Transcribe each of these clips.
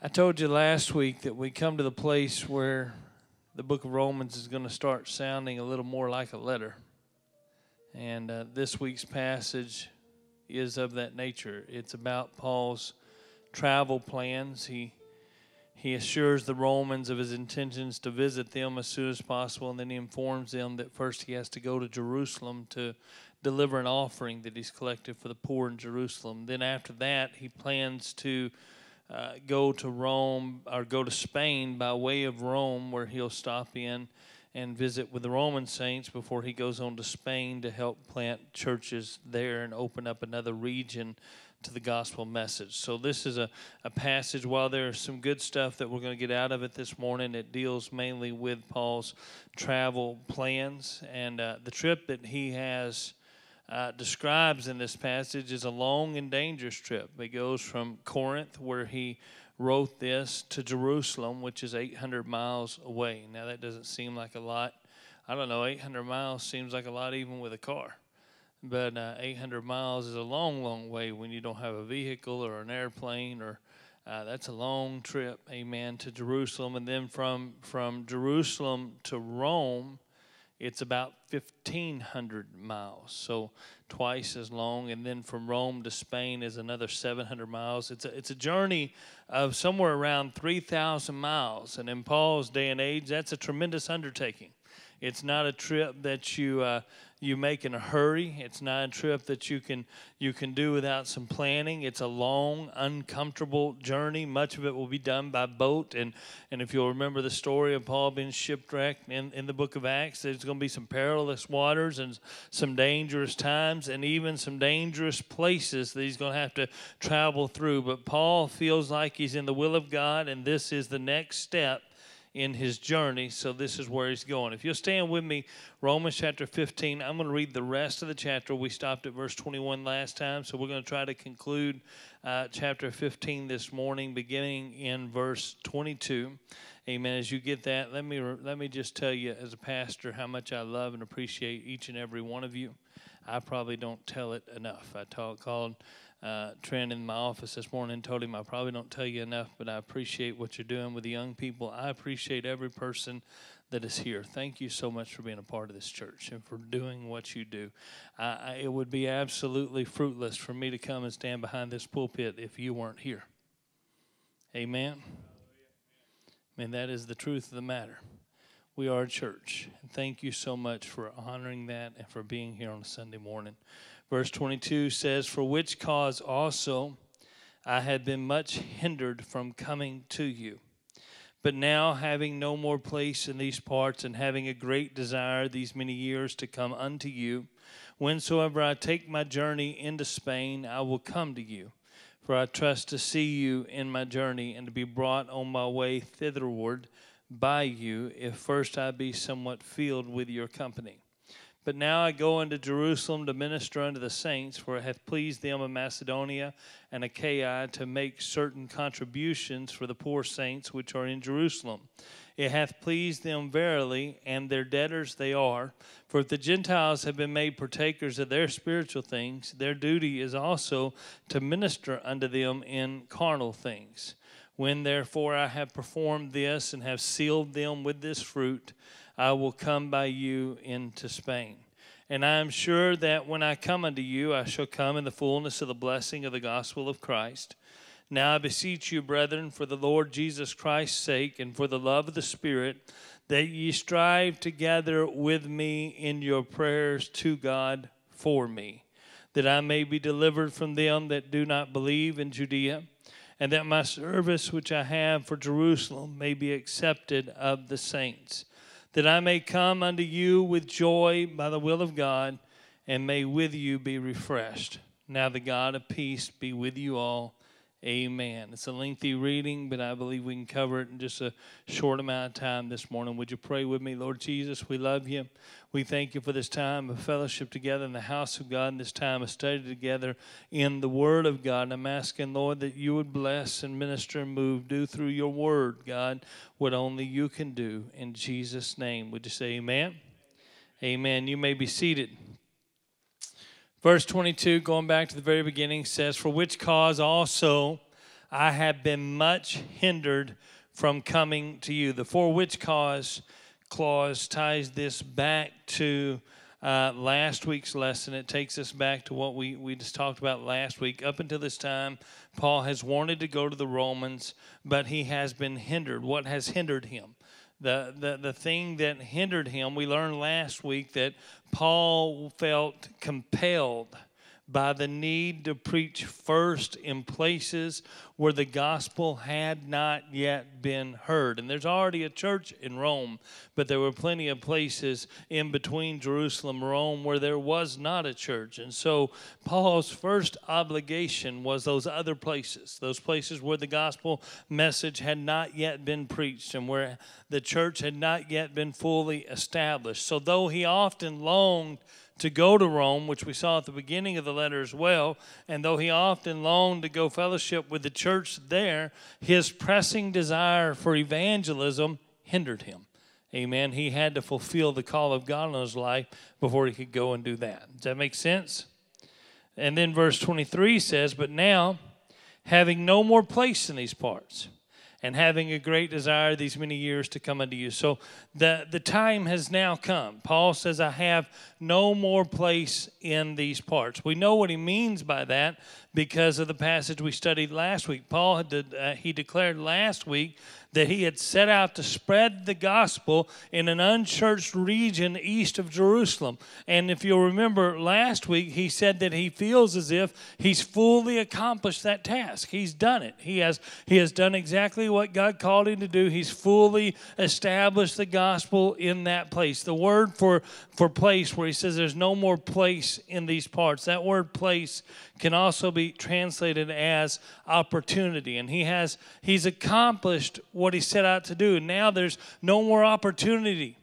I told you last week that we come to the place where the book of Romans is going to start sounding a little more like a letter. And uh, this week's passage is of that nature. It's about Paul's travel plans. He he assures the Romans of his intentions to visit them as soon as possible, and then he informs them that first he has to go to Jerusalem to deliver an offering that he's collected for the poor in Jerusalem. Then after that, he plans to uh, go to Rome or go to Spain by way of Rome, where he'll stop in and visit with the Roman saints before he goes on to Spain to help plant churches there and open up another region to the gospel message. So, this is a, a passage, while there's some good stuff that we're going to get out of it this morning, it deals mainly with Paul's travel plans and uh, the trip that he has. Uh, describes in this passage is a long and dangerous trip. It goes from Corinth, where he wrote this, to Jerusalem, which is 800 miles away. Now, that doesn't seem like a lot. I don't know, 800 miles seems like a lot even with a car but uh, 800 miles is a long, long way when you don't have a vehicle or an airplane or uh, that's a long trip, amen, to Jerusalem. And then from, from Jerusalem to Rome, it's about 1,500 miles, so twice as long. And then from Rome to Spain is another 700 miles. It's a, it's a journey of somewhere around 3,000 miles. And in Paul's day and age, that's a tremendous undertaking. It's not a trip that you uh, you make in a hurry. It's not a trip that you can you can do without some planning. It's a long, uncomfortable journey. Much of it will be done by boat. And and if you'll remember the story of Paul being shipwrecked in, in the book of Acts, there's going to be some perilous waters and some dangerous times and even some dangerous places that he's going to have to travel through. But Paul feels like he's in the will of God, and this is the next step in his journey. So this is where he's going. If you'll stand with me, Romans chapter 15, I'm going to read the rest of the chapter. We stopped at verse 21 last time, so we're going to try to conclude uh, chapter 15 this morning, beginning in verse 22. Amen. As you get that, let me let me just tell you, as a pastor, how much I love and appreciate each and every one of you. I probably don't tell it enough. I talk, called uh, Trent in my office this morning told him I probably don't tell you enough, but I appreciate what you're doing with the young people. I appreciate every person that is here. Thank you so much for being a part of this church and for doing what you do. I, it would be absolutely fruitless for me to come and stand behind this pulpit if you weren't here. Amen. I mean, that is the truth of the matter. We are a church. And thank you so much for honoring that and for being here on a Sunday morning. Verse 22 says, For which cause also I had been much hindered from coming to you. But now, having no more place in these parts, and having a great desire these many years to come unto you, whensoever I take my journey into Spain, I will come to you. For I trust to see you in my journey, and to be brought on my way thitherward by you, if first I be somewhat filled with your company. But now I go unto Jerusalem to minister unto the saints, for it hath pleased them of Macedonia and Achaia to make certain contributions for the poor saints which are in Jerusalem. It hath pleased them verily, and their debtors they are. For if the Gentiles have been made partakers of their spiritual things, their duty is also to minister unto them in carnal things. When therefore I have performed this and have sealed them with this fruit, I will come by you into Spain. And I am sure that when I come unto you, I shall come in the fullness of the blessing of the gospel of Christ. Now I beseech you, brethren, for the Lord Jesus Christ's sake and for the love of the Spirit, that ye strive together with me in your prayers to God for me, that I may be delivered from them that do not believe in Judea, and that my service which I have for Jerusalem may be accepted of the saints that I may come unto you with joy by the will of God, and may with you be refreshed. Now the God of peace be with you all. Amen. It's a lengthy reading, but I believe we can cover it in just a short amount of time this morning. Would you pray with me, Lord Jesus? We love you. We thank you for this time of fellowship together in the house of God and this time of study together in the Word of God. And I'm asking, Lord, that you would bless and minister and move, do through your Word, God, what only you can do. In Jesus' name, would you say amen? Amen. You may be seated. Verse 22, going back to the very beginning, says, For which cause also I have been much hindered from coming to you. The for which cause clause ties this back to uh, last week's lesson. It takes us back to what we, we just talked about last week. Up until this time, Paul has wanted to go to the Romans, but he has been hindered. What has hindered him? The, the, the thing that hindered him, we learned last week that Paul felt compelled by the need to preach first in places where the gospel had not yet been heard. And there's already a church in Rome, but there were plenty of places in between Jerusalem and Rome where there was not a church. And so Paul's first obligation was those other places, those places where the gospel message had not yet been preached and where the church had not yet been fully established. So though he often longed to go to Rome, which we saw at the beginning of the letter as well. And though he often longed to go fellowship with the church there, his pressing desire for evangelism hindered him. Amen. He had to fulfill the call of God in his life before he could go and do that. Does that make sense? And then verse 23 says, But now, having no more place in these parts, and having a great desire these many years to come unto you. So the, the time has now come. Paul says, I have no more place in these parts. We know what he means by that because of the passage we studied last week. Paul had uh, he declared last week that he had set out to spread the gospel in an unchurched region east of Jerusalem. And if you'll remember last week, he said that he feels as if he's fully accomplished that task. He's done it. He has he has done exactly what God called him to do. He's fully established the gospel in that place. The word for for place where he says there's no more place in these parts. That word place can also be translated as opportunity. And he has he's accomplished what he set out to do. Now there's no more opportunity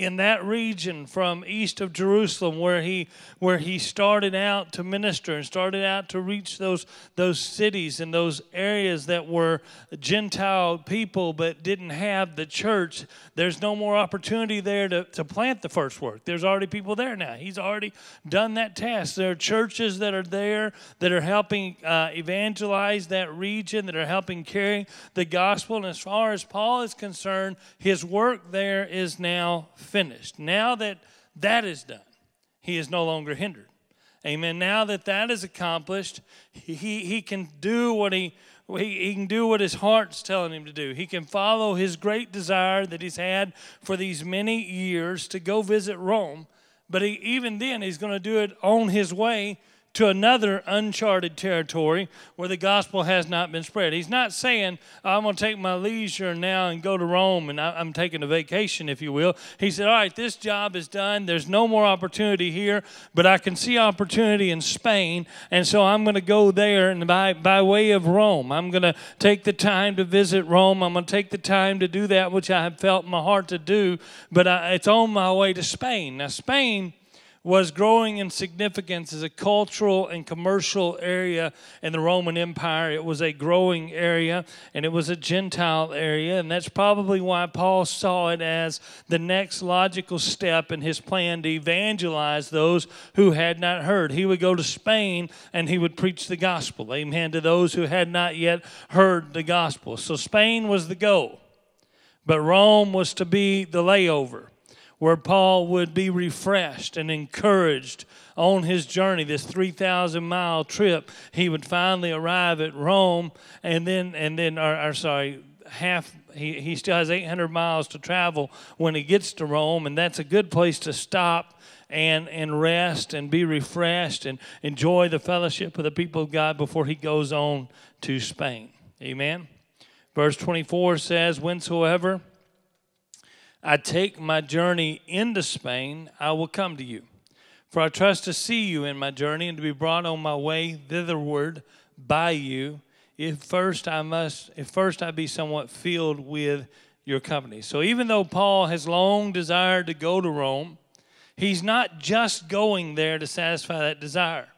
in that region from east of Jerusalem where he where he started out to minister and started out to reach those those cities and those areas that were Gentile people but didn't have the church there's no more opportunity there to, to plant the first work. There's already people there now. He's already done that task. There are churches that are there that are helping uh, evangelize that region that are helping carry the gospel. And as far as Paul is concerned his work there is now finished. Now that that is done, he is no longer hindered. Amen. Now that that is accomplished, he, he can do what he, he, he can do what his heart's telling him to do. He can follow his great desire that he's had for these many years to go visit Rome. But he, even then, he's going to do it on his way to another uncharted territory where the gospel has not been spread. He's not saying, I'm going to take my leisure now and go to Rome and I'm taking a vacation, if you will. He said, All right, this job is done. There's no more opportunity here, but I can see opportunity in Spain. And so I'm going to go there and by, by way of Rome. I'm going to take the time to visit Rome. I'm going to take the time to do that which I have felt in my heart to do, but I, it's on my way to Spain. Now, Spain was growing in significance as a cultural and commercial area in the Roman Empire. It was a growing area and it was a Gentile area, and that's probably why Paul saw it as the next logical step in his plan to evangelize those who had not heard. He would go to Spain and he would preach the gospel, amen, to those who had not yet heard the gospel. So Spain was the goal, but Rome was to be the layover where Paul would be refreshed and encouraged on his journey, this 3,000 mile trip. He would finally arrive at Rome, and then, and then, or, or sorry, half. He, he still has 800 miles to travel when he gets to Rome, and that's a good place to stop and, and rest and be refreshed and enjoy the fellowship of the people of God before he goes on to Spain. Amen. Verse 24 says, Whensoever I take my journey into Spain, I will come to you. For I trust to see you in my journey and to be brought on my way thitherward by you. If first I must, if first I be somewhat filled with your company. So even though Paul has long desired to go to Rome, he's not just going there to satisfy that desire.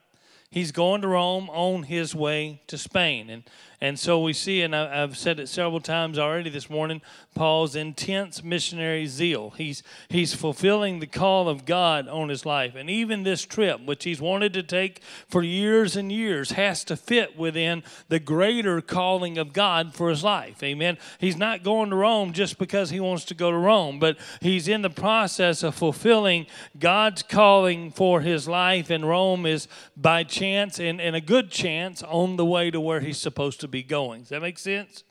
He's going to Rome on his way to Spain. And And so we see, and I, have said it several times already this morning, Paul's intense missionary zeal. He's he's fulfilling the call of God on his life, and even this trip, which he's wanted to take for years and years, has to fit within the greater calling of God for his life. Amen. He's not going to Rome just because he wants to go to Rome, but he's in the process of fulfilling God's calling for his life, and Rome is by chance and, and a good chance on the way to where he's supposed to be going. Does that make sense?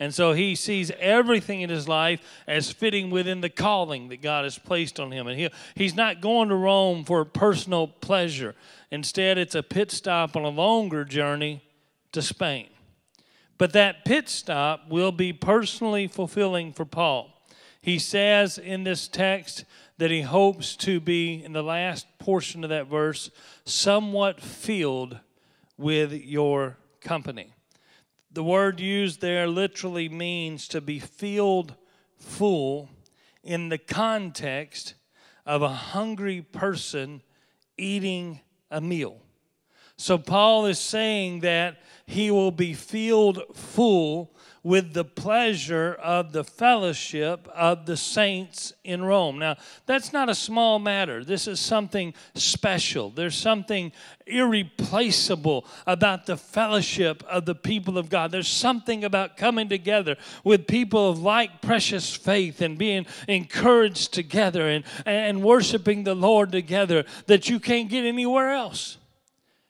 And so he sees everything in his life as fitting within the calling that God has placed on him. And he, he's not going to Rome for personal pleasure. Instead, it's a pit stop on a longer journey to Spain. But that pit stop will be personally fulfilling for Paul. He says in this text that he hopes to be, in the last portion of that verse, somewhat filled with your company. The word used there literally means to be filled full in the context of a hungry person eating a meal. So Paul is saying that he will be filled full with the pleasure of the fellowship of the saints in Rome. Now, that's not a small matter. This is something special. There's something irreplaceable about the fellowship of the people of God. There's something about coming together with people of like precious faith and being encouraged together and, and worshiping the Lord together that you can't get anywhere else.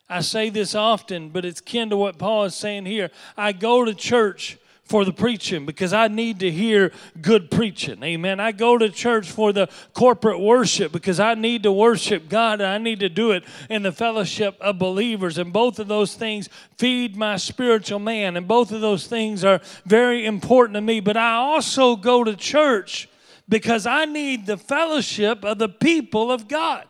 I say this often, but it's kin to what Paul is saying here. I go to church for the preaching because I need to hear good preaching. Amen. I go to church for the corporate worship because I need to worship God and I need to do it in the fellowship of believers. And both of those things feed my spiritual man. And both of those things are very important to me. But I also go to church because I need the fellowship of the people of God.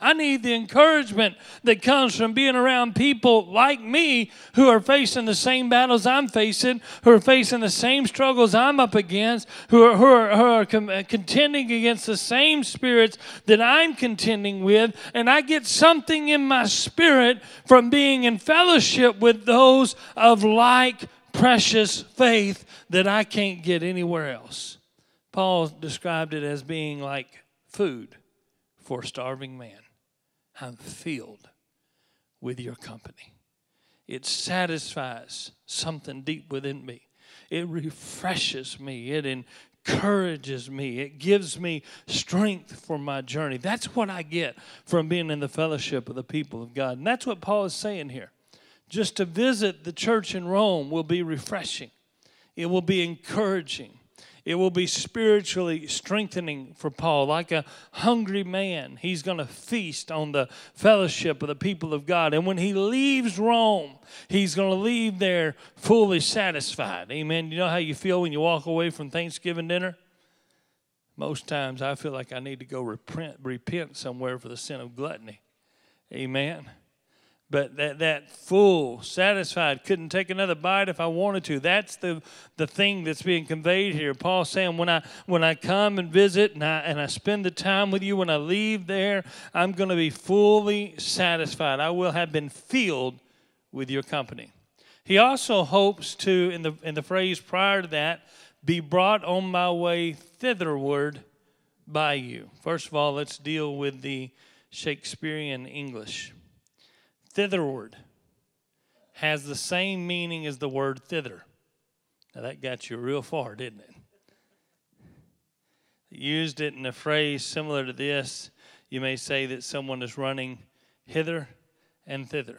I need the encouragement that comes from being around people like me who are facing the same battles I'm facing, who are facing the same struggles I'm up against, who are, who are, who are uh, contending against the same spirits that I'm contending with. And I get something in my spirit from being in fellowship with those of like precious faith that I can't get anywhere else. Paul described it as being like food for a starving man. I'm filled with your company. It satisfies something deep within me. It refreshes me. It encourages me. It gives me strength for my journey. That's what I get from being in the fellowship of the people of God. And that's what Paul is saying here. Just to visit the church in Rome will be refreshing, it will be encouraging, it will be spiritually strengthening for Paul. Like a hungry man, he's going to feast on the fellowship of the people of God. And when he leaves Rome, he's going to leave there fully satisfied. Amen. You know how you feel when you walk away from Thanksgiving dinner? Most times I feel like I need to go repent, repent somewhere for the sin of gluttony. Amen but that, that full, satisfied, couldn't take another bite if I wanted to. That's the, the thing that's being conveyed here. Paul saying, when I when I come and visit and I and I spend the time with you, when I leave there, I'm going to be fully satisfied. I will have been filled with your company. He also hopes to, in the in the phrase prior to that, be brought on my way thitherward by you. First of all, let's deal with the Shakespearean English thitherward has the same meaning as the word thither. Now that got you real far, didn't it? Used it in a phrase similar to this. You may say that someone is running hither and thither.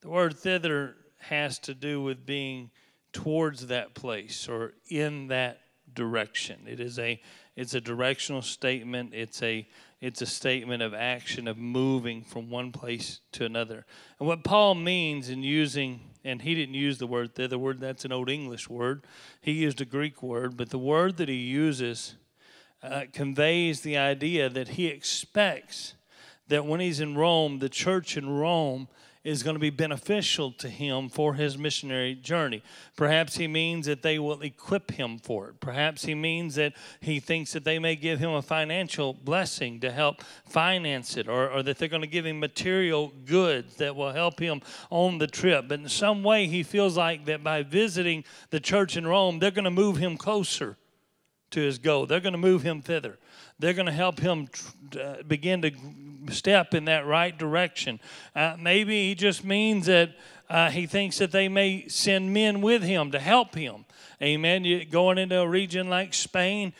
The word thither has to do with being towards that place or in that direction. It is a it's a directional statement. It's a it's a statement of action, of moving from one place to another. And what Paul means in using, and he didn't use the word thither word, that's an old English word. He used a Greek word, but the word that he uses uh, conveys the idea that he expects that when he's in Rome, the church in Rome is going to be beneficial to him for his missionary journey. Perhaps he means that they will equip him for it. Perhaps he means that he thinks that they may give him a financial blessing to help finance it, or, or that they're going to give him material goods that will help him on the trip. But in some way, he feels like that by visiting the church in Rome, they're going to move him closer to his goal. They're going to move him thither. They're going to help him uh, begin to step in that right direction. Uh, maybe he just means that uh, he thinks that they may send men with him to help him. Amen. You going into a region like Spain,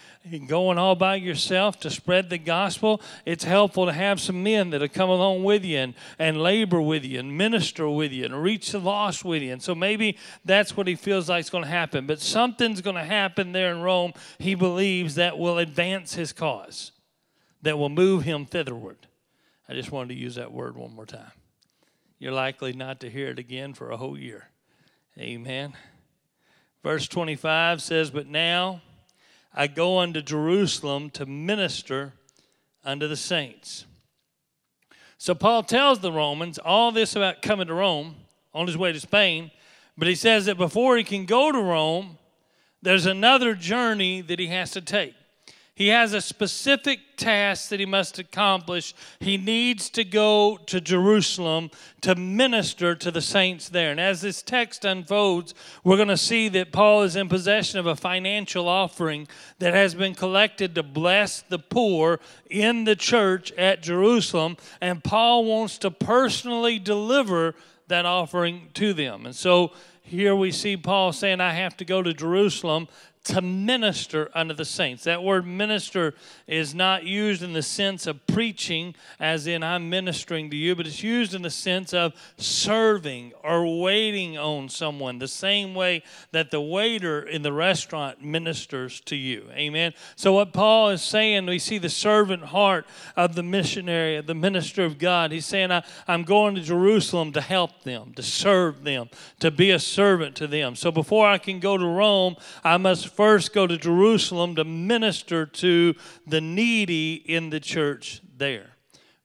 going all by yourself to spread the gospel, it's helpful to have some men that will come along with you and, and labor with you and minister with you and reach the lost with you. And so maybe that's what he feels like is going to happen. But something's going to happen there in Rome, he believes, that will advance his cause, that will move him thitherward. I just wanted to use that word one more time. You're likely not to hear it again for a whole year. Amen. Verse 25 says, But now I go unto Jerusalem to minister unto the saints. So Paul tells the Romans all this about coming to Rome on his way to Spain, but he says that before he can go to Rome, there's another journey that he has to take. He has a specific task that he must accomplish. He needs to go to Jerusalem to minister to the saints there. And as this text unfolds, we're going to see that Paul is in possession of a financial offering that has been collected to bless the poor in the church at Jerusalem. And Paul wants to personally deliver that offering to them. And so here we see Paul saying, I have to go to Jerusalem to minister unto the saints. That word minister is not used in the sense of preaching, as in I'm ministering to you, but it's used in the sense of serving or waiting on someone, the same way that the waiter in the restaurant ministers to you. Amen. So, what Paul is saying, we see the servant heart of the missionary, of the minister of God. He's saying, I, I'm going to Jerusalem to help them, to serve them, to be a servant to them. So, before I can go to Rome, I must first go to Jerusalem to minister to the needy in the church there.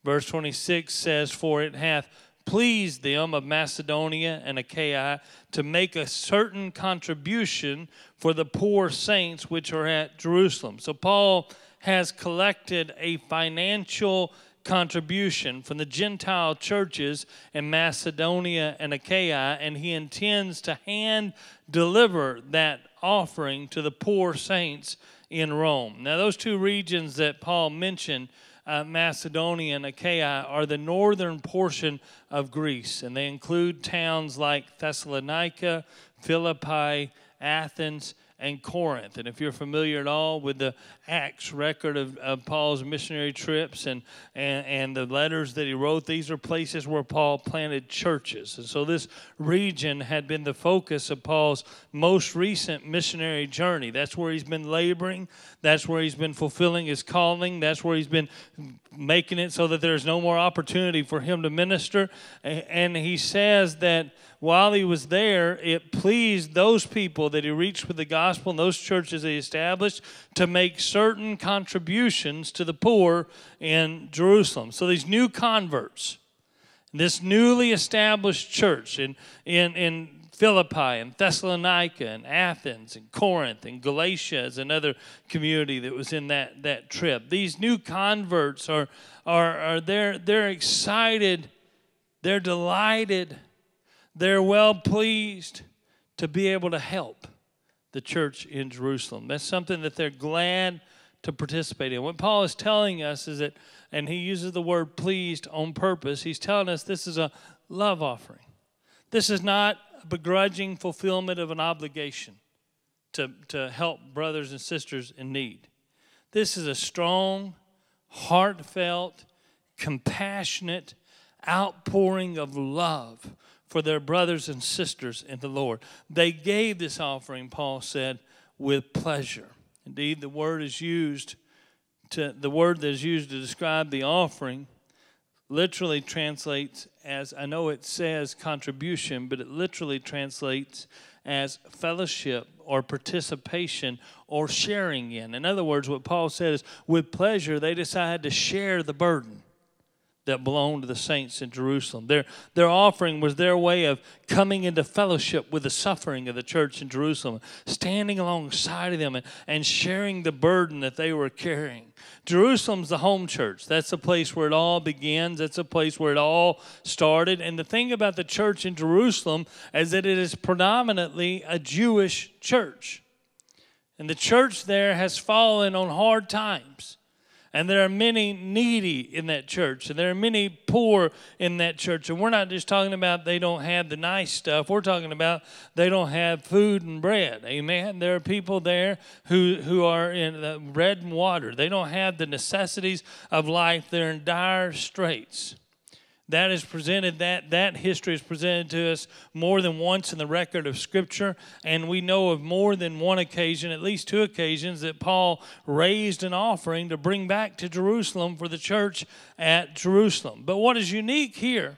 Verse 26 says, For it hath pleased them of Macedonia and Achaia to make a certain contribution for the poor saints which are at Jerusalem. So Paul has collected a financial contribution from the Gentile churches in Macedonia and Achaia, and he intends to hand deliver that offering to the poor saints in Rome. Now, those two regions that Paul mentioned, uh, Macedonia and Achaia, are the northern portion of Greece, and they include towns like Thessalonica, Philippi, Athens, and Corinth. And if you're familiar at all with the Acts record of, of Paul's missionary trips and, and, and the letters that he wrote, these are places where Paul planted churches. And so this region had been the focus of Paul's most recent missionary journey. That's where he's been laboring, that's where he's been fulfilling his calling, that's where he's been making it so that there's no more opportunity for him to minister. And he says that while he was there, it pleased those people that he reached with the gospel and those churches he established to make certain contributions to the poor in Jerusalem. So these new converts, this newly established church in, in, in Philippi and Thessalonica and Athens and Corinth and Galatia is another community that was in that, that trip. These new converts are, are, are they're, they're excited, they're delighted they're well pleased to be able to help the church in Jerusalem. That's something that they're glad to participate in. What Paul is telling us is that, and he uses the word pleased on purpose, he's telling us this is a love offering. This is not a begrudging fulfillment of an obligation to, to help brothers and sisters in need. This is a strong, heartfelt, compassionate outpouring of love for their brothers and sisters in the Lord. They gave this offering, Paul said, with pleasure. Indeed, the word is used to the word that is used to describe the offering literally translates as I know it says contribution, but it literally translates as fellowship or participation or sharing in. In other words, what Paul said is with pleasure they decided to share the burden. That belonged to the saints in Jerusalem. Their, their offering was their way of coming into fellowship with the suffering of the church in Jerusalem, standing alongside of them and, and sharing the burden that they were carrying. Jerusalem's the home church. That's the place where it all begins. That's the place where it all started. And the thing about the church in Jerusalem is that it is predominantly a Jewish church. And the church there has fallen on hard times. And there are many needy in that church, and there are many poor in that church. And we're not just talking about they don't have the nice stuff, we're talking about they don't have food and bread. Amen. There are people there who, who are in the bread and water, they don't have the necessities of life, they're in dire straits that is presented that that history is presented to us more than once in the record of scripture. And we know of more than one occasion at least two occasions that paul raised an offering to bring back to jerusalem for the church at jerusalem. But what is unique here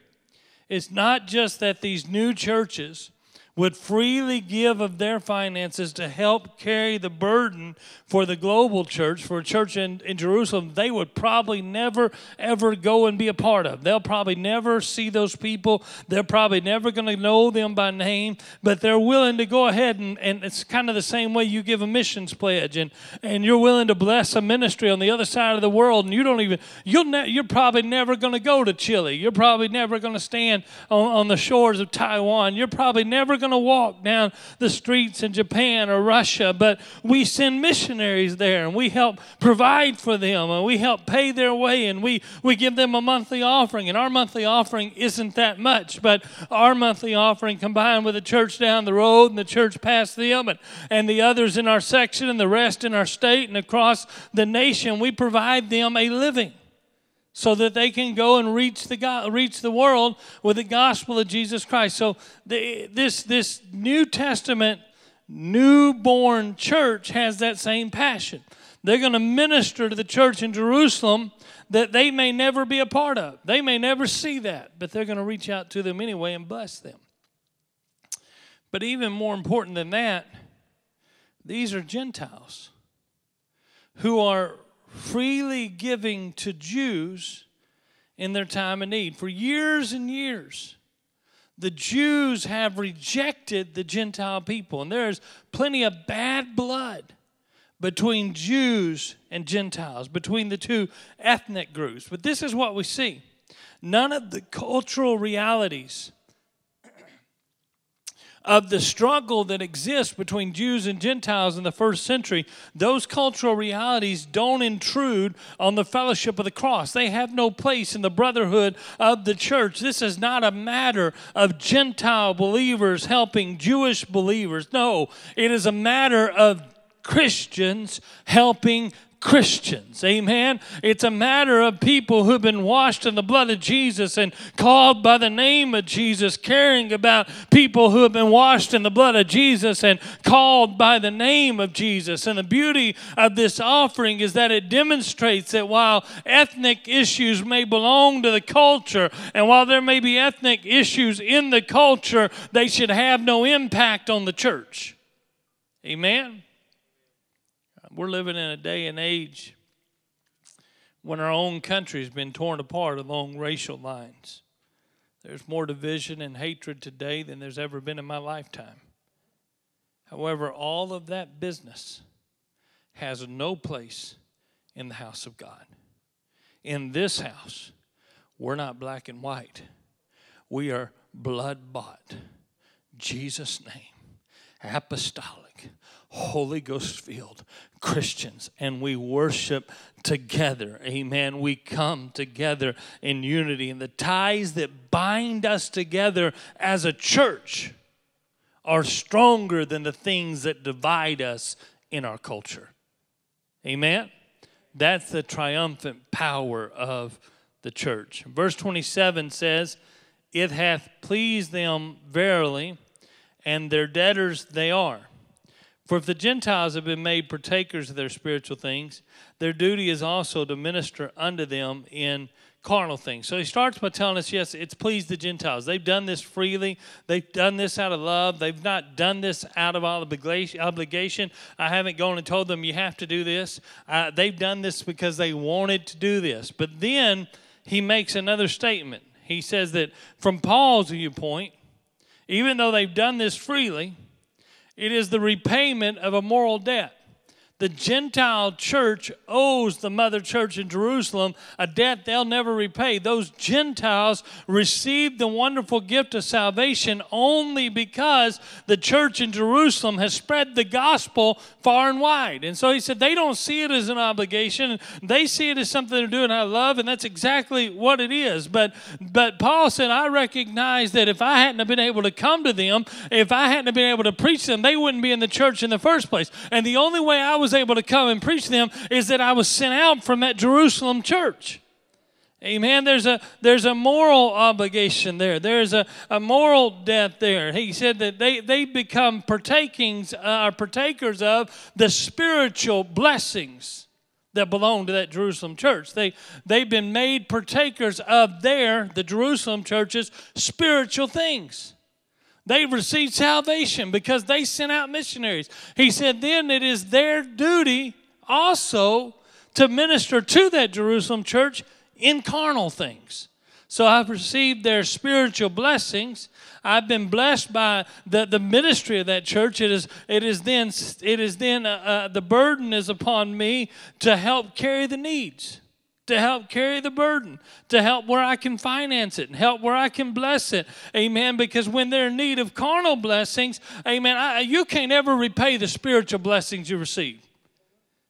is not just that these new churches would freely give of their finances to help carry the burden for the global church, for a church in, in Jerusalem, they would probably never, ever go and be a part of. They'll probably never see those people. They're probably never going to know them by name, but they're willing to go ahead and, and it's kind of the same way you give a missions pledge and, and you're willing to bless a ministry on the other side of the world and you don't even, you'll ne- you're probably never going to go to Chile. You're probably never going to stand on, on the shores of Taiwan. You're probably never going to walk down the streets in Japan or Russia, but we send missionaries there and we help provide for them and we help pay their way and we, we give them a monthly offering. And our monthly offering isn't that much, but our monthly offering combined with the church down the road and the church past them and, and the others in our section and the rest in our state and across the nation, we provide them a living so that they can go and reach the God, reach the world with the gospel of Jesus Christ. So the, this this New Testament newborn church has that same passion. They're going to minister to the church in Jerusalem that they may never be a part of. They may never see that, but they're going to reach out to them anyway and bless them. But even more important than that, these are Gentiles who are freely giving to Jews in their time of need. For years and years, the Jews have rejected the Gentile people, and there's plenty of bad blood between Jews and Gentiles, between the two ethnic groups. But this is what we see none of the cultural realities of the struggle that exists between Jews and Gentiles in the first century, those cultural realities don't intrude on the fellowship of the cross. They have no place in the brotherhood of the church. This is not a matter of Gentile believers helping Jewish believers. No, it is a matter of Christians helping Christians. Amen. It's a matter of people who've been washed in the blood of Jesus and called by the name of Jesus, caring about people who have been washed in the blood of Jesus and called by the name of Jesus. And the beauty of this offering is that it demonstrates that while ethnic issues may belong to the culture, and while there may be ethnic issues in the culture, they should have no impact on the church. Amen. We're living in a day and age when our own country has been torn apart along racial lines. There's more division and hatred today than there's ever been in my lifetime. However, all of that business has no place in the house of God. In this house, we're not black and white, we are blood bought. Jesus' name, apostolic, Holy Ghost filled Christians and we worship together. Amen. We come together in unity. And the ties that bind us together as a church are stronger than the things that divide us in our culture. Amen. That's the triumphant power of the church. Verse 27 says, It hath pleased them verily, and their debtors they are. For if the Gentiles have been made partakers of their spiritual things, their duty is also to minister unto them in carnal things. So he starts by telling us, yes, it's pleased the Gentiles. They've done this freely. They've done this out of love. They've not done this out of obligation. I haven't gone and told them you have to do this. Uh, they've done this because they wanted to do this. But then he makes another statement. He says that from Paul's viewpoint, even though they've done this freely, it is the repayment of a moral debt the Gentile church owes the mother church in Jerusalem a debt they'll never repay. Those Gentiles received the wonderful gift of salvation only because the church in Jerusalem has spread the gospel far and wide. And so he said they don't see it as an obligation, they see it as something they're doing out of love, and that's exactly what it is. But but Paul said, I recognize that if I hadn't been able to come to them, if I hadn't been able to preach them, they wouldn't be in the church in the first place. And the only way I was was able to come and preach them is that I was sent out from that Jerusalem church. Amen. There's a there's a moral obligation there. There's a, a moral debt there. He said that they, they become partakings uh, partakers of the spiritual blessings that belong to that Jerusalem church. They they've been made partakers of their the Jerusalem church's spiritual things. They received salvation because they sent out missionaries. He said, then it is their duty also to minister to that Jerusalem church in carnal things. So I've received their spiritual blessings. I've been blessed by the, the ministry of that church. It is, it is then, it is then uh, uh, the burden is upon me to help carry the needs to help carry the burden, to help where I can finance it and help where I can bless it. Amen. Because when they're in need of carnal blessings, amen, I, you can't ever repay the spiritual blessings you receive.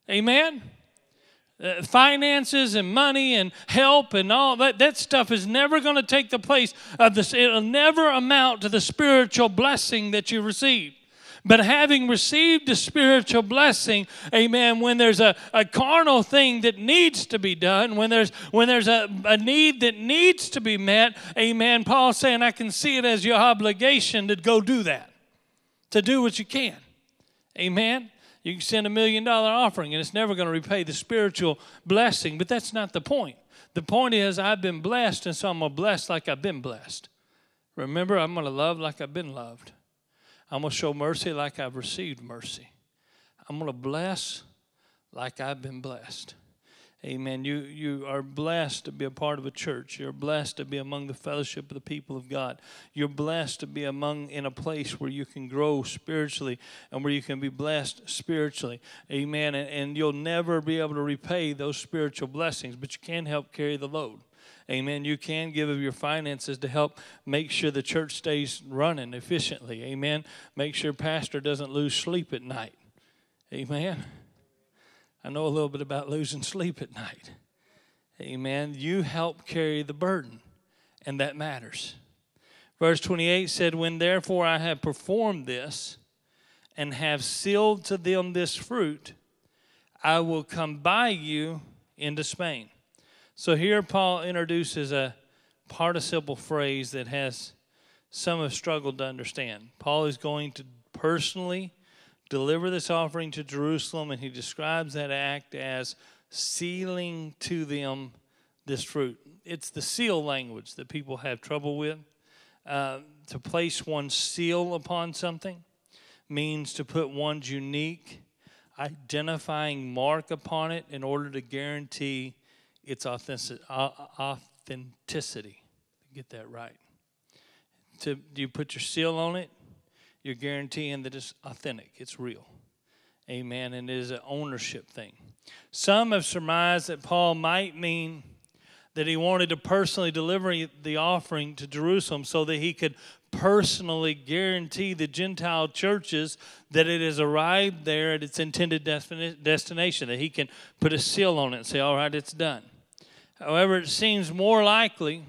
Amen. Uh, finances and money and help and all that that stuff is never going to take the place of this it'll never amount to the spiritual blessing that you receive but having received a spiritual blessing, amen, when there's a, a carnal thing that needs to be done, when there's when there's a, a need that needs to be met, amen, Paul's saying, I can see it as your obligation to go do that, to do what you can. Amen. You can send a million dollar offering and it's never going to repay the spiritual blessing, but that's not the point. The point is, I've been blessed, and so I'm going to bless like I've been blessed. Remember, I'm going to love like I've been loved. I'm going to show mercy like I've received mercy. I'm going to bless like I've been blessed. Amen. You, you are blessed to be a part of a church. You're blessed to be among the fellowship of the people of God. You're blessed to be among in a place where you can grow spiritually and where you can be blessed spiritually. Amen. And, and you'll never be able to repay those spiritual blessings, but you can help carry the load. Amen. You can give of your finances to help make sure the church stays running efficiently. Amen. Make sure pastor doesn't lose sleep at night. Amen. I know a little bit about losing sleep at night. Amen. You help carry the burden, and that matters. Verse 28 said, When therefore I have performed this and have sealed to them this fruit, I will come by you into Spain. So here Paul introduces a participle phrase that has some have struggled to understand. Paul is going to personally deliver this offering to Jerusalem, and he describes that act as sealing to them this fruit. It's the seal language that people have trouble with. Uh, to place one's seal upon something means to put one's unique identifying mark upon it in order to guarantee its authenticity. Get that right. To you put your seal on it, you're guaranteeing that it's authentic, it's real. Amen. And it is an ownership thing. Some have surmised that Paul might mean that he wanted to personally deliver the offering to Jerusalem so that he could personally guarantee the Gentile churches that it has arrived there at its intended destination, that he can put a seal on it and say, All right, it's done. However, it seems more likely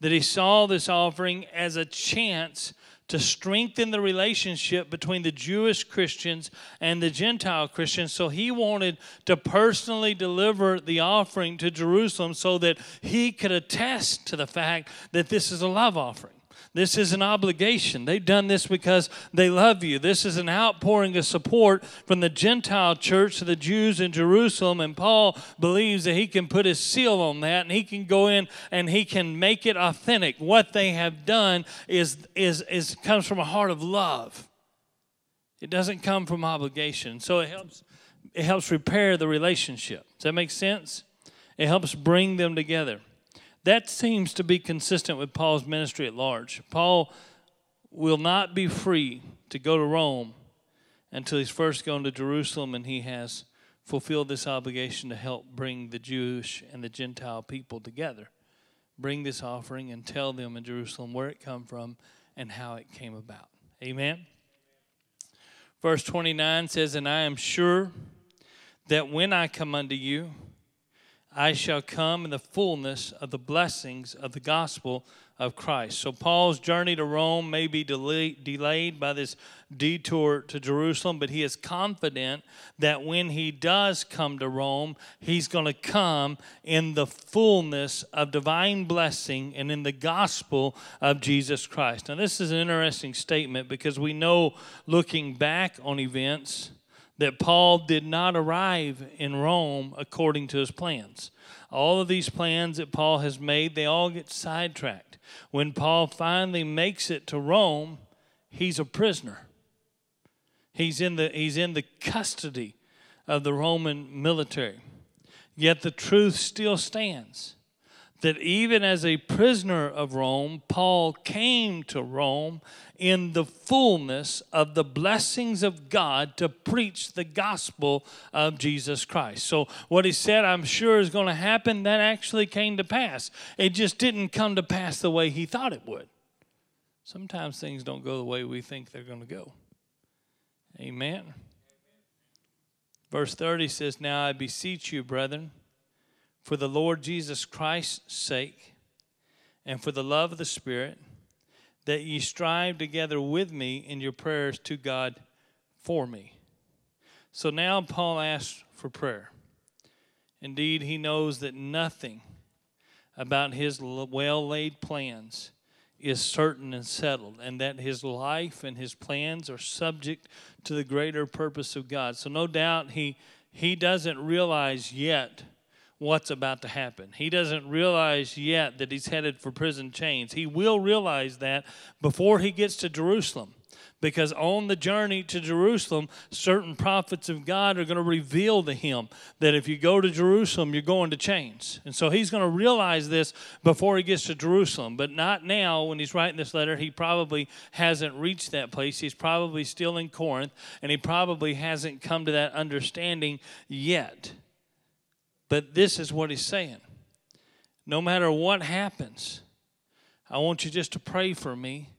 that he saw this offering as a chance to strengthen the relationship between the Jewish Christians and the Gentile Christians. So he wanted to personally deliver the offering to Jerusalem so that he could attest to the fact that this is a love offering. This is an obligation. They've done this because they love you. This is an outpouring of support from the Gentile church to the Jews in Jerusalem. And Paul believes that he can put his seal on that and he can go in and he can make it authentic. What they have done is, is, is comes from a heart of love. It doesn't come from obligation. So it helps it helps repair the relationship. Does that make sense? It helps bring them together. That seems to be consistent with Paul's ministry at large. Paul will not be free to go to Rome until he's first gone to Jerusalem and he has fulfilled this obligation to help bring the Jewish and the Gentile people together. Bring this offering and tell them in Jerusalem where it come from and how it came about. Amen. Verse 29 says, And I am sure that when I come unto you, I shall come in the fullness of the blessings of the gospel of Christ. So Paul's journey to Rome may be delay, delayed by this detour to Jerusalem, but he is confident that when he does come to Rome, he's going to come in the fullness of divine blessing and in the gospel of Jesus Christ. Now, this is an interesting statement because we know looking back on events that Paul did not arrive in Rome according to his plans. All of these plans that Paul has made, they all get sidetracked. When Paul finally makes it to Rome, he's a prisoner. He's in the, he's in the custody of the Roman military. Yet the truth still stands that even as a prisoner of Rome, Paul came to Rome in the fullness of the blessings of God to preach the gospel of Jesus Christ. So, what he said, I'm sure, is going to happen, that actually came to pass. It just didn't come to pass the way he thought it would. Sometimes things don't go the way we think they're going to go. Amen. Verse 30 says, Now I beseech you, brethren, for the Lord Jesus Christ's sake and for the love of the Spirit, that ye strive together with me in your prayers to God for me. So now Paul asks for prayer. Indeed, he knows that nothing about his well laid plans is certain and settled, and that his life and his plans are subject to the greater purpose of God. So, no doubt, he, he doesn't realize yet what's about to happen. He doesn't realize yet that he's headed for prison chains. He will realize that before he gets to Jerusalem. Because on the journey to Jerusalem, certain prophets of God are going to reveal to him that if you go to Jerusalem, you're going to chains. And so he's going to realize this before he gets to Jerusalem, but not now when he's writing this letter. He probably hasn't reached that place. He's probably still in Corinth, and he probably hasn't come to that understanding yet. But this is what he's saying. No matter what happens, I want you just to pray for me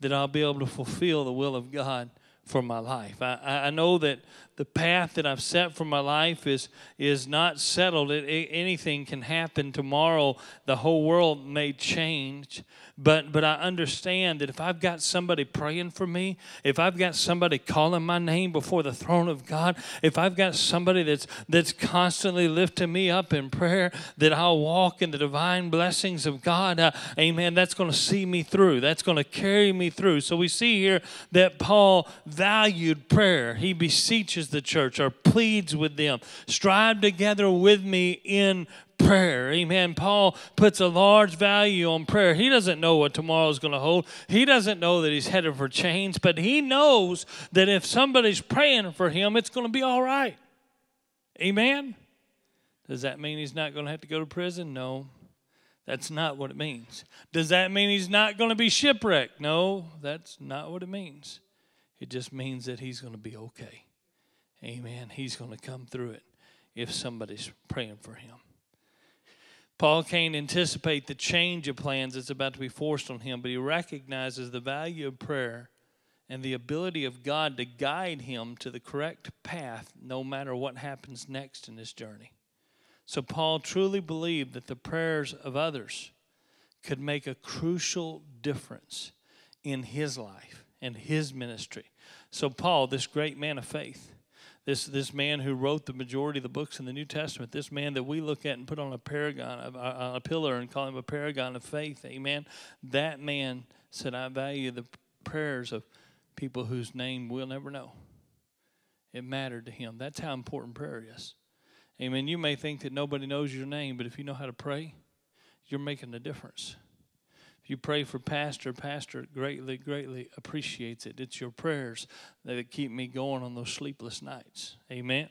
that I'll be able to fulfill the will of God for my life. I, I know that the path that I've set for my life is is not settled. It, it, anything can happen tomorrow. The whole world may change, but but I understand that if I've got somebody praying for me, if I've got somebody calling my name before the throne of God, if I've got somebody that's that's constantly lifting me up in prayer, that I'll walk in the divine blessings of God. Uh, amen. That's going to see me through. That's going to carry me through. So we see here that Paul valued prayer. He beseeches the church or pleads with them. Strive together with me in prayer. Amen. Paul puts a large value on prayer. He doesn't know what tomorrow is going to hold. He doesn't know that he's headed for chains, but he knows that if somebody's praying for him, it's going to be all right. Amen. Does that mean he's not going to have to go to prison? No. That's not what it means. Does that mean he's not going to be shipwrecked? No, that's not what it means. It just means that he's going to be okay. Amen. He's going to come through it if somebody's praying for him. Paul can't anticipate the change of plans that's about to be forced on him, but he recognizes the value of prayer and the ability of God to guide him to the correct path no matter what happens next in this journey. So, Paul truly believed that the prayers of others could make a crucial difference in his life and his ministry. So, Paul, this great man of faith, this this man who wrote the majority of the books in the New Testament, this man that we look at and put on a paragon, on a pillar, and call him a paragon of faith. Amen. That man said, "I value the prayers of people whose name we'll never know." It mattered to him. That's how important prayer is. Amen. You may think that nobody knows your name, but if you know how to pray, you're making a difference you pray for pastor, pastor greatly, greatly appreciates it. It's your prayers that keep me going on those sleepless nights. Amen.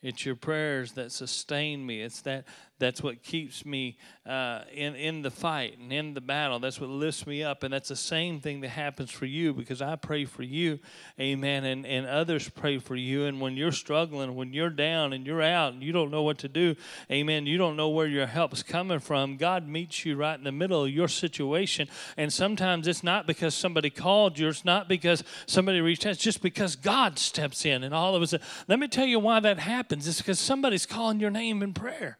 It's your prayers that sustain me. It's that that's what keeps me uh, in in the fight and in the battle. That's what lifts me up, and that's the same thing that happens for you because I pray for you, Amen. And and others pray for you. And when you're struggling, when you're down and you're out and you don't know what to do, Amen. You don't know where your help's coming from. God meets you right in the middle of your situation, and sometimes it's not because somebody called you. It's not because somebody reached out. It's just because God steps in, and all of us. Let me tell you why that happens. It's because somebody's calling your name in prayer.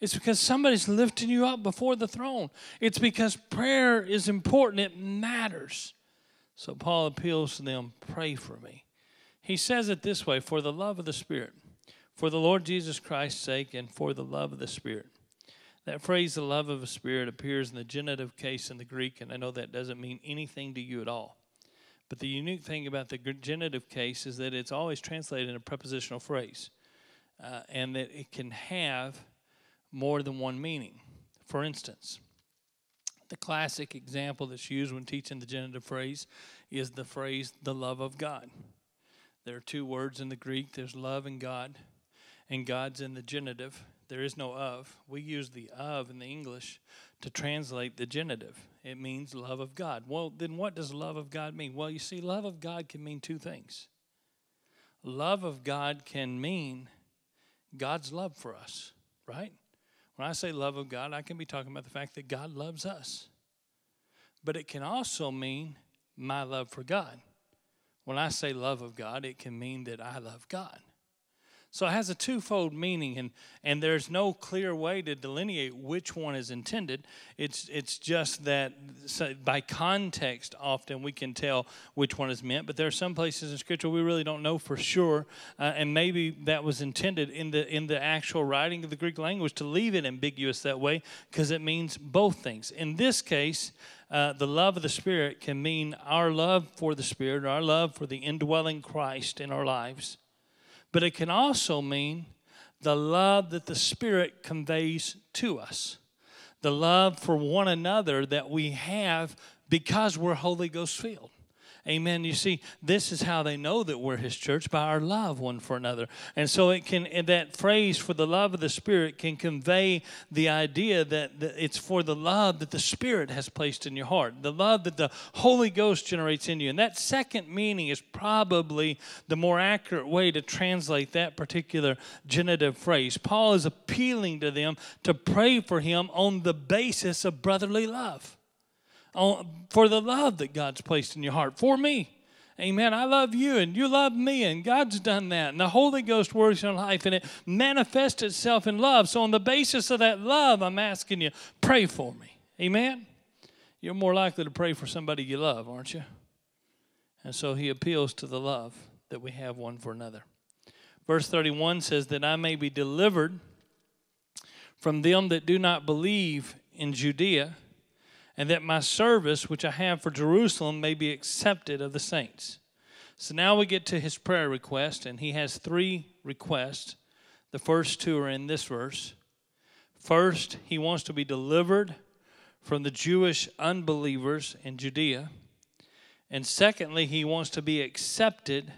It's because somebody's lifting you up before the throne. It's because prayer is important, it matters. So Paul appeals to them pray for me. He says it this way for the love of the Spirit, for the Lord Jesus Christ's sake, and for the love of the Spirit. That phrase, the love of the Spirit, appears in the genitive case in the Greek, and I know that doesn't mean anything to you at all. But the unique thing about the genitive case is that it's always translated in a prepositional phrase, uh, and that it can have more than one meaning. For instance, the classic example that's used when teaching the genitive phrase is the phrase the love of God. There are two words in the Greek there's love and God, and God's in the genitive. There is no of. We use the of in the English to translate the genitive. It means love of God. Well, then what does love of God mean? Well, you see, love of God can mean two things. Love of God can mean God's love for us, right? When I say love of God, I can be talking about the fact that God loves us. But it can also mean my love for God. When I say love of God, it can mean that I love God. So it has a twofold meaning, and, and there's no clear way to delineate which one is intended. It's, it's just that so by context, often we can tell which one is meant, but there are some places in Scripture we really don't know for sure, uh, and maybe that was intended in the, in the actual writing of the Greek language to leave it ambiguous that way because it means both things. In this case, uh, the love of the Spirit can mean our love for the Spirit, our love for the indwelling Christ in our lives but it can also mean the love that the Spirit conveys to us, the love for one another that we have because we're Holy Ghost filled. Amen. You see, this is how they know that we're His church by our love one for another. And so it can, that phrase for the love of the Spirit can convey the idea that it's for the love that the Spirit has placed in your heart, the love that the Holy Ghost generates in you. And that second meaning is probably the more accurate way to translate that particular genitive phrase. Paul is appealing to them to pray for him on the basis of brotherly love Oh, for the love that God's placed in your heart for me. Amen. I love you and you love me, and God's done that. And the Holy Ghost works in life and it manifests itself in love. So, on the basis of that love, I'm asking you, pray for me. Amen. You're more likely to pray for somebody you love, aren't you? And so he appeals to the love that we have one for another. Verse 31 says, That I may be delivered from them that do not believe in Judea and that my service which I have for Jerusalem may be accepted of the saints. So now we get to his prayer request, and he has three requests. The first two are in this verse. First, he wants to be delivered from the Jewish unbelievers in Judea. And secondly, he wants to be accepted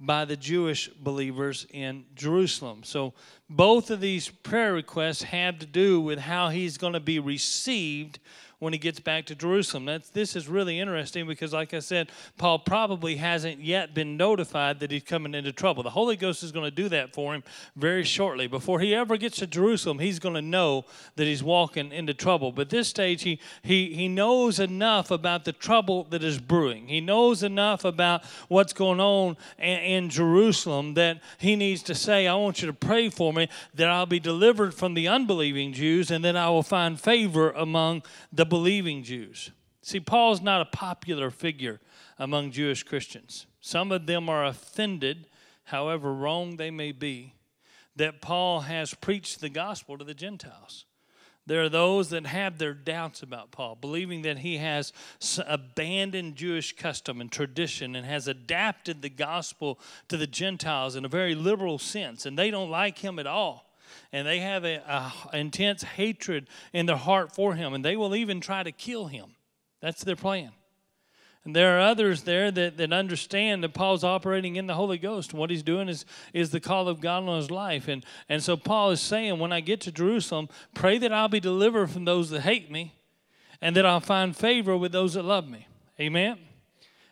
by the Jewish believers in Jerusalem. So both of these prayer requests have to do with how he's going to be received when he gets back to Jerusalem. That's, this is really interesting because, like I said, Paul probably hasn't yet been notified that he's coming into trouble. The Holy Ghost is going to do that for him very shortly. Before he ever gets to Jerusalem, he's going to know that he's walking into trouble. But this stage, he, he, he knows enough about the trouble that is brewing. He knows enough about what's going on in, in Jerusalem that he needs to say, I want you to pray for me that I'll be delivered from the unbelieving Jews and then I will find favor among the believing Jews. See, Paul's not a popular figure among Jewish Christians. Some of them are offended, however wrong they may be, that Paul has preached the gospel to the Gentiles. There are those that have their doubts about Paul, believing that he has abandoned Jewish custom and tradition and has adapted the gospel to the Gentiles in a very liberal sense, and they don't like him at all and they have an intense hatred in their heart for him, and they will even try to kill him. That's their plan. And there are others there that, that understand that Paul's operating in the Holy Ghost. What he's doing is, is the call of God on his life. And, and so Paul is saying, when I get to Jerusalem, pray that I'll be delivered from those that hate me and that I'll find favor with those that love me. Amen.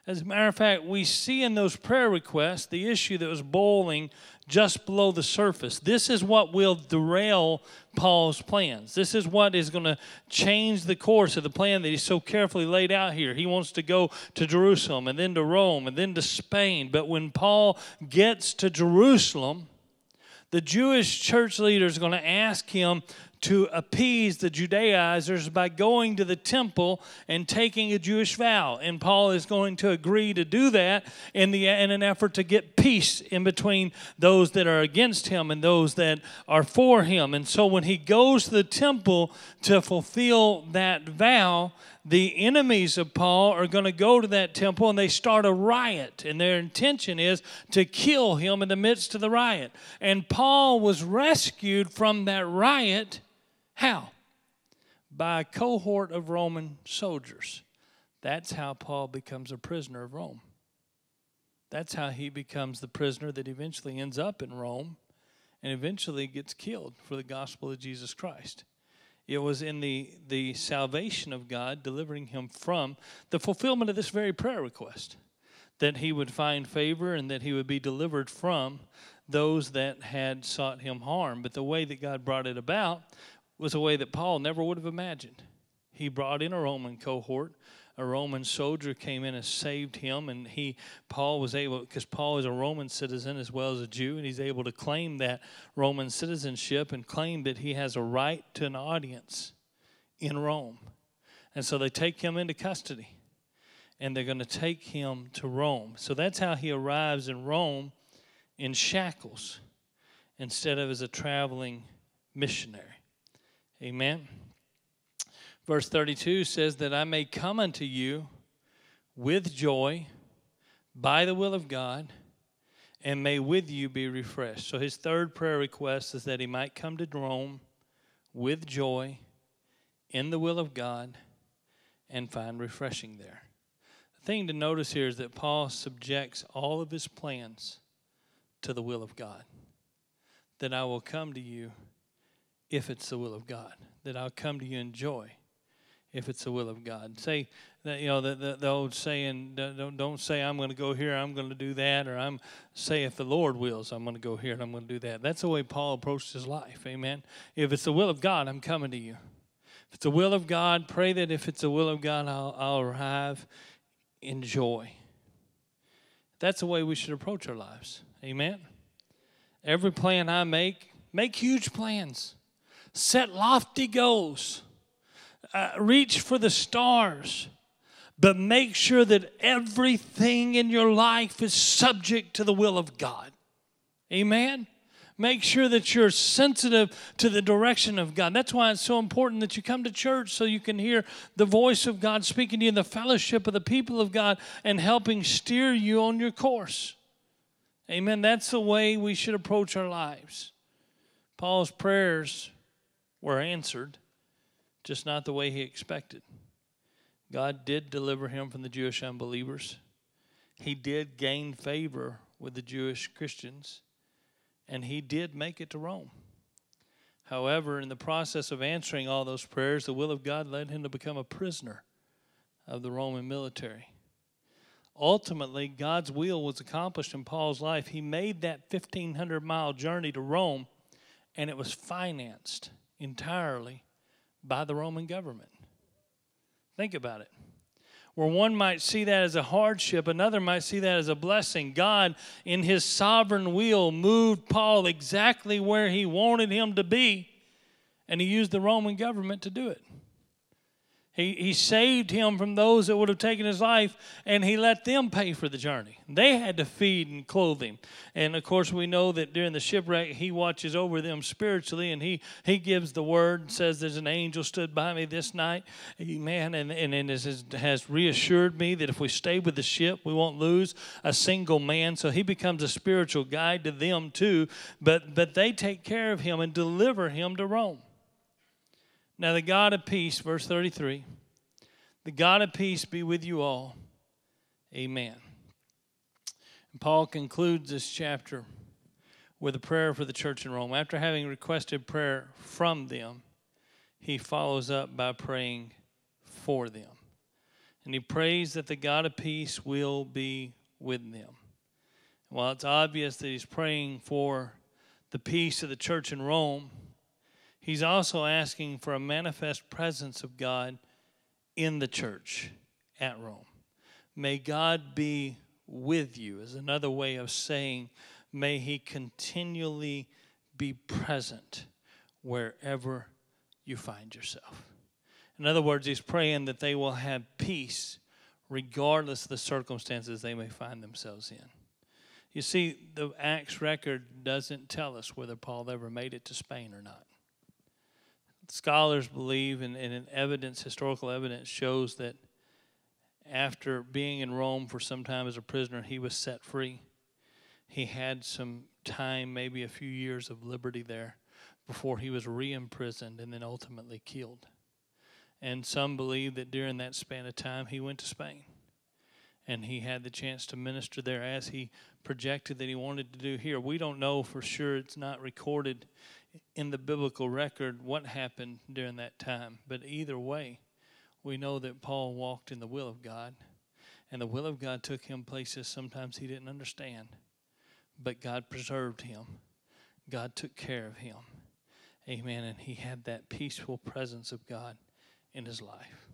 As a matter of fact, we see in those prayer requests the issue that was boiling just below the surface. This is what will derail Paul's plans. This is what is going to change the course of the plan that he's so carefully laid out here. He wants to go to Jerusalem and then to Rome and then to Spain. But when Paul gets to Jerusalem, the Jewish church leader is going to ask him to appease the Judaizers by going to the temple and taking a Jewish vow. And Paul is going to agree to do that in, the, in an effort to get peace in between those that are against him and those that are for him. And so when he goes to the temple to fulfill that vow, the enemies of Paul are going to go to that temple and they start a riot. And their intention is to kill him in the midst of the riot. And Paul was rescued from that riot how? By a cohort of Roman soldiers. That's how Paul becomes a prisoner of Rome. That's how he becomes the prisoner that eventually ends up in Rome and eventually gets killed for the gospel of Jesus Christ. It was in the, the salvation of God, delivering him from the fulfillment of this very prayer request, that he would find favor and that he would be delivered from those that had sought him harm. But the way that God brought it about was a way that Paul never would have imagined. He brought in a Roman cohort. A Roman soldier came in and saved him, and he Paul was able because Paul is a Roman citizen as well as a Jew, and he's able to claim that Roman citizenship and claim that he has a right to an audience in Rome. And so they take him into custody, and they're going to take him to Rome. So that's how he arrives in Rome in shackles instead of as a traveling missionary. Amen. Verse 32 says that I may come unto you with joy by the will of God and may with you be refreshed. So his third prayer request is that he might come to Rome with joy in the will of God and find refreshing there. The thing to notice here is that Paul subjects all of his plans to the will of God. That I will come to you if it's the will of God, that I'll come to you in joy if it's the will of God. Say that you know the, the, the old saying don't don't say I'm going to go here, I'm going to do that, or I'm say if the Lord wills, I'm going to go here and I'm going to do that. That's the way Paul approached his life. Amen. If it's the will of God, I'm coming to you. If it's the will of God, pray that if it's the will of God, I'll, I'll arrive in joy. That's the way we should approach our lives. Amen. Every plan I make, make huge plans set lofty goals, uh, reach for the stars, but make sure that everything in your life is subject to the will of God. Amen. Make sure that you're sensitive to the direction of God. That's why it's so important that you come to church so you can hear the voice of God speaking to you in the fellowship of the people of God and helping steer you on your course. Amen. That's the way we should approach our lives. Paul's prayers were answered, just not the way he expected. God did deliver him from the Jewish unbelievers. He did gain favor with the Jewish Christians, and he did make it to Rome. However, in the process of answering all those prayers, the will of God led him to become a prisoner of the Roman military. Ultimately, God's will was accomplished in Paul's life. He made that 1,500 mile journey to Rome, and it was financed entirely by the Roman government. Think about it. Where one might see that as a hardship, another might see that as a blessing. God, in his sovereign will, moved Paul exactly where he wanted him to be, and he used the Roman government to do it. He, he saved him from those that would have taken his life, and he let them pay for the journey. They had to feed and clothe him. And of course, we know that during the shipwreck, he watches over them spiritually, and he, he gives the word, says, There's an angel stood by me this night. Amen. And, and, and has, has reassured me that if we stay with the ship, we won't lose a single man. So he becomes a spiritual guide to them too. But, but they take care of him and deliver him to Rome. Now, the God of peace, verse 33, the God of peace be with you all. Amen. And Paul concludes this chapter with a prayer for the church in Rome. After having requested prayer from them, he follows up by praying for them. And he prays that the God of peace will be with them. While it's obvious that he's praying for the peace of the church in Rome, he's also asking for a manifest presence of God in the church at Rome. May God be with you, is another way of saying, may he continually be present wherever you find yourself. In other words, he's praying that they will have peace regardless of the circumstances they may find themselves in. You see, the Acts record doesn't tell us whether Paul ever made it to Spain or not. Scholars believe, and, and evidence, historical evidence shows that after being in Rome for some time as a prisoner, he was set free. He had some time, maybe a few years of liberty there, before he was re imprisoned and then ultimately killed. And some believe that during that span of time, he went to Spain and he had the chance to minister there as he projected that he wanted to do here. We don't know for sure, it's not recorded in the biblical record what happened during that time. But either way, we know that Paul walked in the will of God, and the will of God took him places sometimes he didn't understand, but God preserved him. God took care of him. Amen. And he had that peaceful presence of God in his life.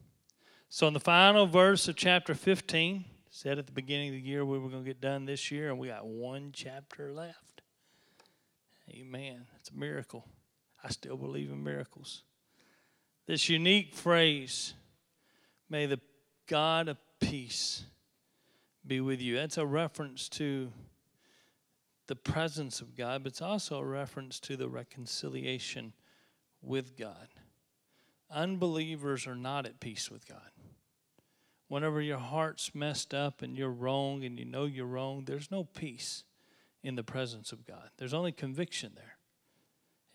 So, in the final verse of chapter 15, said at the beginning of the year we were going to get done this year, and we got one chapter left. Amen. It's a miracle. I still believe in miracles. This unique phrase, may the God of peace be with you. That's a reference to the presence of God, but it's also a reference to the reconciliation with God. Unbelievers are not at peace with God whenever your heart's messed up and you're wrong and you know you're wrong, there's no peace in the presence of God. There's only conviction there.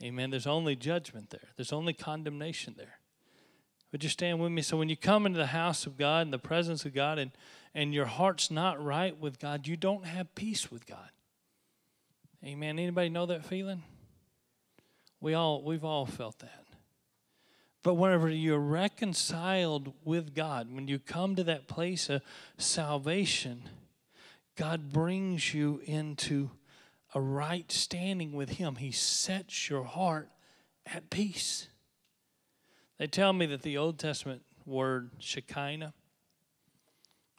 Amen. There's only judgment there, there's only condemnation there. Would you stand with me? So when you come into the house of God in the presence of God and, and your heart's not right with God, you don't have peace with God. Amen. Anybody know that feeling? We all we've all felt that. But whenever you're reconciled with God, when you come to that place of salvation, God brings you into a right standing with Him. He sets your heart at peace. They tell me that the Old Testament word Shekinah,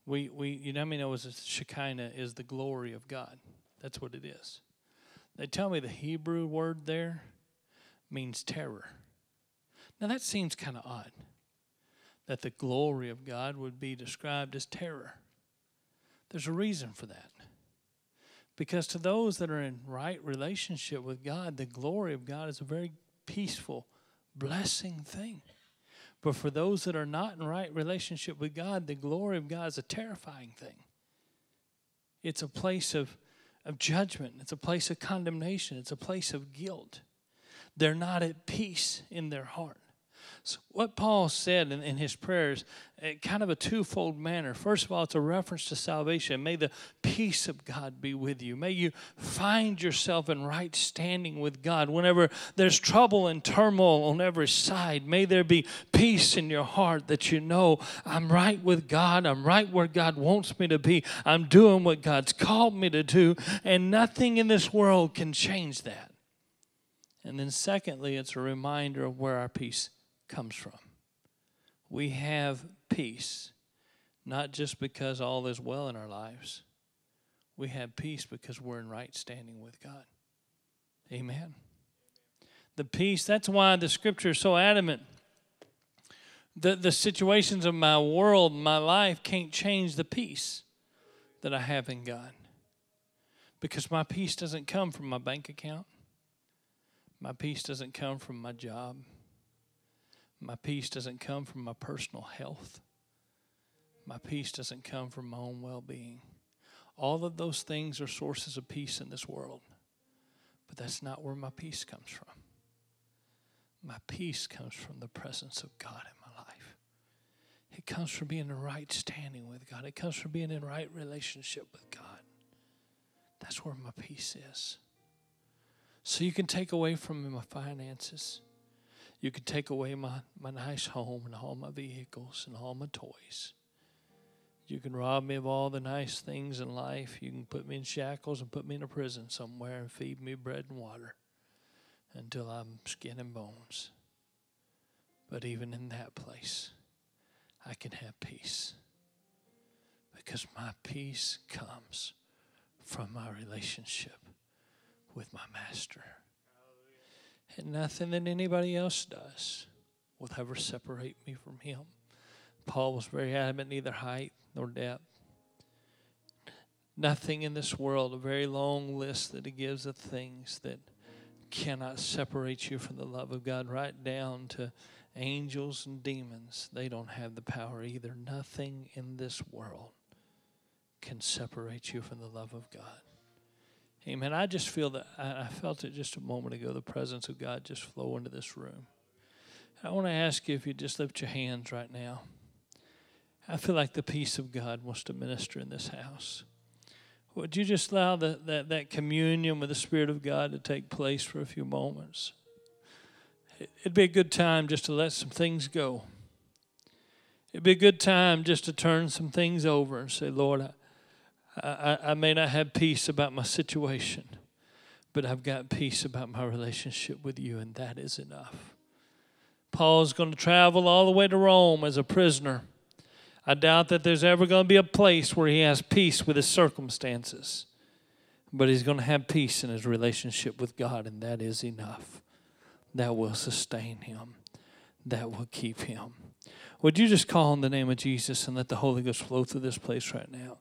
we, we you know how many know Shekinah is the glory of God? That's what it is. They tell me the Hebrew word there means terror. Now that seems kind of odd that the glory of God would be described as terror. There's a reason for that. Because to those that are in right relationship with God, the glory of God is a very peaceful, blessing thing. But for those that are not in right relationship with God, the glory of God is a terrifying thing. It's a place of, of judgment, it's a place of condemnation, it's a place of guilt. They're not at peace in their heart. So what Paul said in, in his prayers, uh, kind of a twofold manner. First of all, it's a reference to salvation. May the peace of God be with you. May you find yourself in right standing with God. Whenever there's trouble and turmoil on every side, may there be peace in your heart that you know I'm right with God. I'm right where God wants me to be. I'm doing what God's called me to do, and nothing in this world can change that. And then, secondly, it's a reminder of where our peace comes from. We have peace, not just because all is well in our lives. We have peace because we're in right standing with God. Amen. The peace, that's why the scripture is so adamant. The, the situations of my world, my life, can't change the peace that I have in God. Because my peace doesn't come from my bank account, my peace doesn't come from my job. My peace doesn't come from my personal health. My peace doesn't come from my own well being. All of those things are sources of peace in this world, but that's not where my peace comes from. My peace comes from the presence of God in my life. It comes from being in right standing with God. It comes from being in right relationship with God. That's where my peace is. So you can take away from me my finances. You can take away my, my nice home and all my vehicles and all my toys. You can rob me of all the nice things in life. You can put me in shackles and put me in a prison somewhere and feed me bread and water until I'm skin and bones. But even in that place, I can have peace because my peace comes from my relationship with my master. And nothing that anybody else does will ever separate me from him. Paul was very adamant neither height nor depth. Nothing in this world, a very long list that he gives of things that cannot separate you from the love of God, right down to angels and demons. They don't have the power either. Nothing in this world can separate you from the love of God. Amen. I just feel that I felt it just a moment ago, the presence of God just flow into this room. I want to ask you if you just lift your hands right now. I feel like the peace of God wants to minister in this house. Would you just allow the, that, that communion with the Spirit of God to take place for a few moments? It'd be a good time just to let some things go. It'd be a good time just to turn some things over and say, Lord, I, I, I may not have peace about my situation, but I've got peace about my relationship with you, and that is enough. Paul's going to travel all the way to Rome as a prisoner. I doubt that there's ever going to be a place where he has peace with his circumstances, but he's going to have peace in his relationship with God, and that is enough. That will sustain him, that will keep him. Would you just call on the name of Jesus and let the Holy Ghost flow through this place right now?